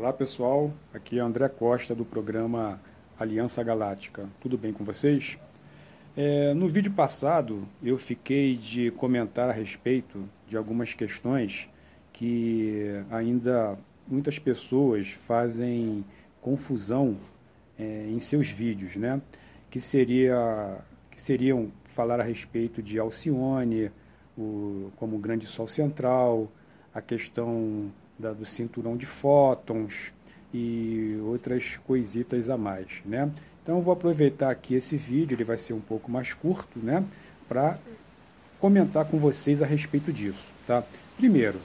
Olá pessoal, aqui é André Costa do programa Aliança Galáctica. Tudo bem com vocês? É, no vídeo passado eu fiquei de comentar a respeito de algumas questões que ainda muitas pessoas fazem confusão é, em seus vídeos, né? Que seria que seriam falar a respeito de Alcione, o, como grande sol central, a questão da, do cinturão de fótons e outras coisitas a mais, né? Então vou aproveitar aqui esse vídeo, ele vai ser um pouco mais curto, né? Para comentar com vocês a respeito disso, tá? Primeiro,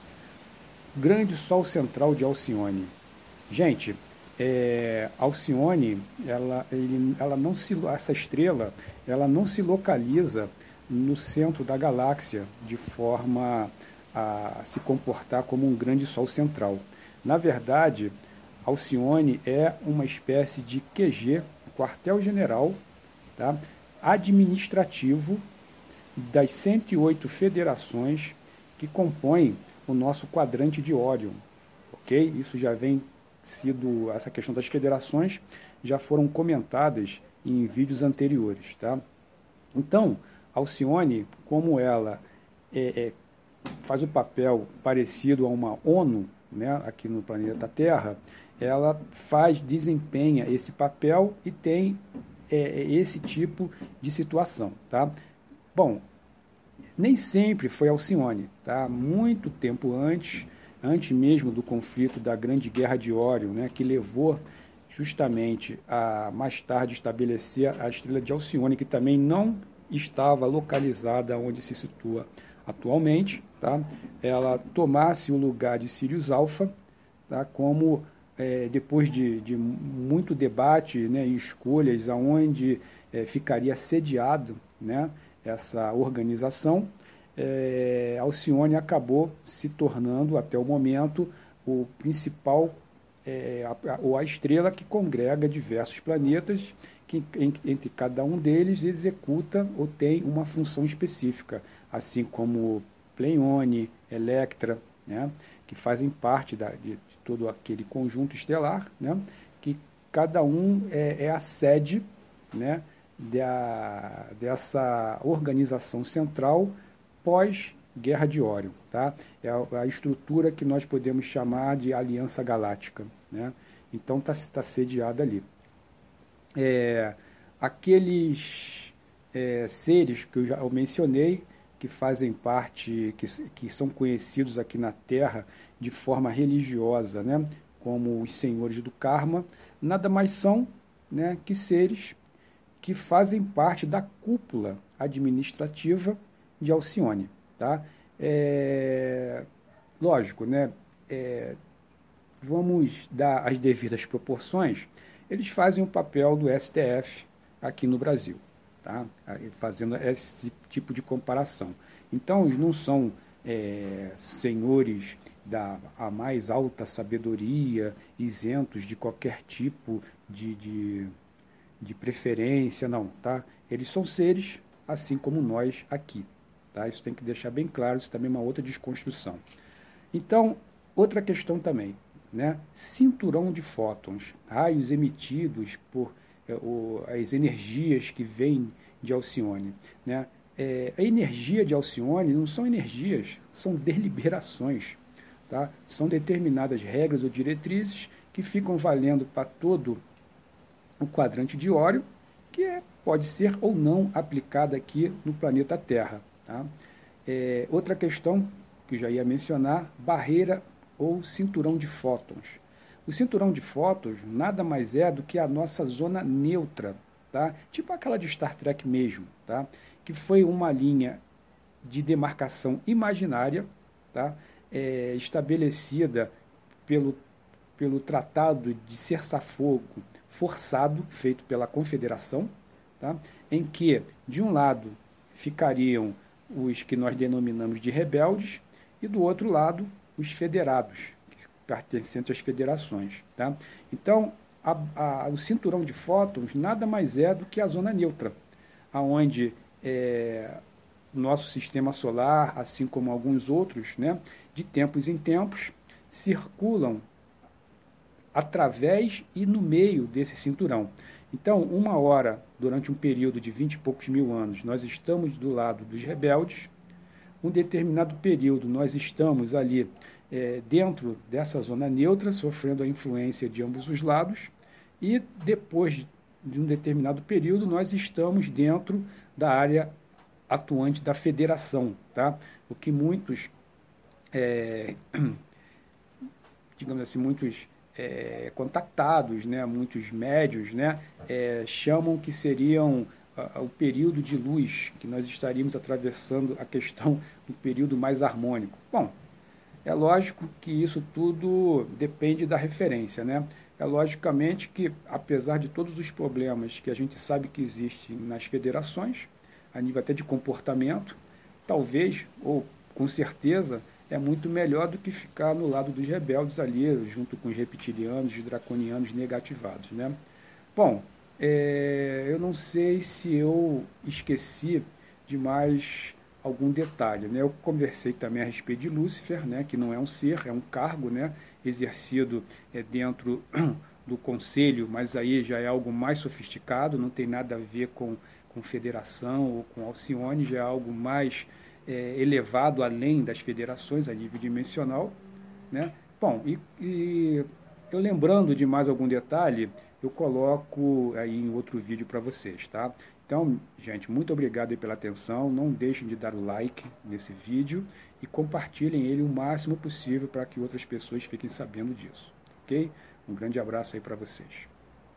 grande sol central de Alcione. Gente, é, Alcione, ela, ele, ela não se, essa estrela, ela não se localiza no centro da galáxia de forma a se comportar como um grande sol central. Na verdade, Alcione é uma espécie de QG, quartel-general, tá? administrativo das 108 federações que compõem o nosso quadrante de Órion. Ok? Isso já vem sido, essa questão das federações já foram comentadas em vídeos anteriores. Tá? Então, Alcione, como ela é, é, faz o um papel parecido a uma ONU, né, aqui no planeta Terra, ela faz, desempenha esse papel e tem é, é, esse tipo de situação, tá? Bom, nem sempre foi Alcione, tá? Muito tempo antes, antes mesmo do conflito da Grande Guerra de Órion, né, que levou justamente a mais tarde estabelecer a estrela de Alcione, que também não estava localizada onde se situa atualmente, tá? ela tomasse o lugar de Sirius Alpha, tá? como é, depois de, de, muito debate né, e escolhas aonde é, ficaria sediado né, essa organização, é, Alcione acabou se tornando, até o momento, o principal, é, a, ou a estrela que congrega diversos planetas que entre cada um deles executa ou tem uma função específica, assim como Pleione, Electra, né, que fazem parte da, de, de, todo aquele conjunto estelar, né, que cada um é, é a sede né, da, dessa organização central pós-Guerra de Órion. Tá? É a, a, estrutura que nós podemos chamar de Aliança Galáctica. Né? Então está tá sediada ali é, aqueles é, seres que eu já mencionei, que fazem parte, que, que são conhecidos aqui na Terra de forma religiosa, né, como os senhores do karma, nada mais são né, que seres que fazem parte da cúpula administrativa de Alcione. Tá? É, lógico, né, é, vamos dar as devidas proporções eles fazem o papel do STF aqui no Brasil, tá? fazendo esse tipo de comparação. Então, eles não são é, senhores da a mais alta sabedoria, isentos de qualquer tipo de, de, de preferência, não, tá? Eles são seres assim como nós aqui, tá? Isso tem que deixar bem claro, isso também é uma outra desconstrução. Então, outra questão também, né? cinturão de fótons, raios emitidos por é, o, as energias que vêm de Alcione. Né? É, a energia de Alcione não são energias, são deliberações. Tá? São determinadas regras ou diretrizes que ficam valendo para todo o quadrante de Órion, que é, pode ser ou não aplicada aqui no planeta Terra. Tá? É, outra questão que já ia mencionar, barreira ou cinturão de fótons. O cinturão de fótons nada mais é do que a nossa zona neutra, tá? Tipo aquela de Star Trek mesmo, tá? Que foi uma linha de demarcação imaginária, tá? É, estabelecida pelo, pelo Tratado de Cessar-Fogo forçado, feito pela Confederação, tá? em que, de um lado, ficariam os que nós denominamos de rebeldes, e do outro lado, os federados, pertencentes às federações. Tá? Então, a, a, o cinturão de fótons nada mais é do que a zona neutra, aonde é, nosso sistema solar, assim como alguns outros, né, de tempos em tempos, circulam através e no meio desse cinturão. Então, uma hora, durante um período de vinte e poucos mil anos, nós estamos do lado dos rebeldes, um determinado período. Nós estamos ali é, dentro dessa zona neutra, sofrendo a influência de ambos os lados, e depois de um determinado período nós estamos dentro da área atuante da federação, tá? O que muitos, é, digamos assim, muitos é, contactados, né, muitos médios, né, é, chamam que seriam o período de luz que nós estaríamos atravessando a questão do período mais harmônico. Bom, é lógico que isso tudo depende da referência, né? É logicamente que, apesar de todos os problemas que a gente sabe que existem nas federações, a nível até de comportamento, talvez, ou com certeza, é muito melhor do que ficar no lado dos rebeldes ali, junto com os reptilianos, os draconianos negativados. Né? Bom, é, eu não sei se eu esqueci de mais algum detalhe. Né? Eu conversei também a respeito de Lúcifer, né? que não é um ser, é um cargo né? exercido é, dentro do conselho, mas aí já é algo mais sofisticado, não tem nada a ver com, com federação ou com Alcione, já é algo mais é, elevado além das federações a nível dimensional. Né? Bom, e, e eu lembrando de mais algum detalhe, eu coloco aí em outro vídeo para vocês, tá? Então, gente, muito obrigado pela atenção. Não deixem de dar o like nesse vídeo e compartilhem ele o máximo possível para que outras pessoas fiquem sabendo disso, ok? Um grande abraço aí para vocês.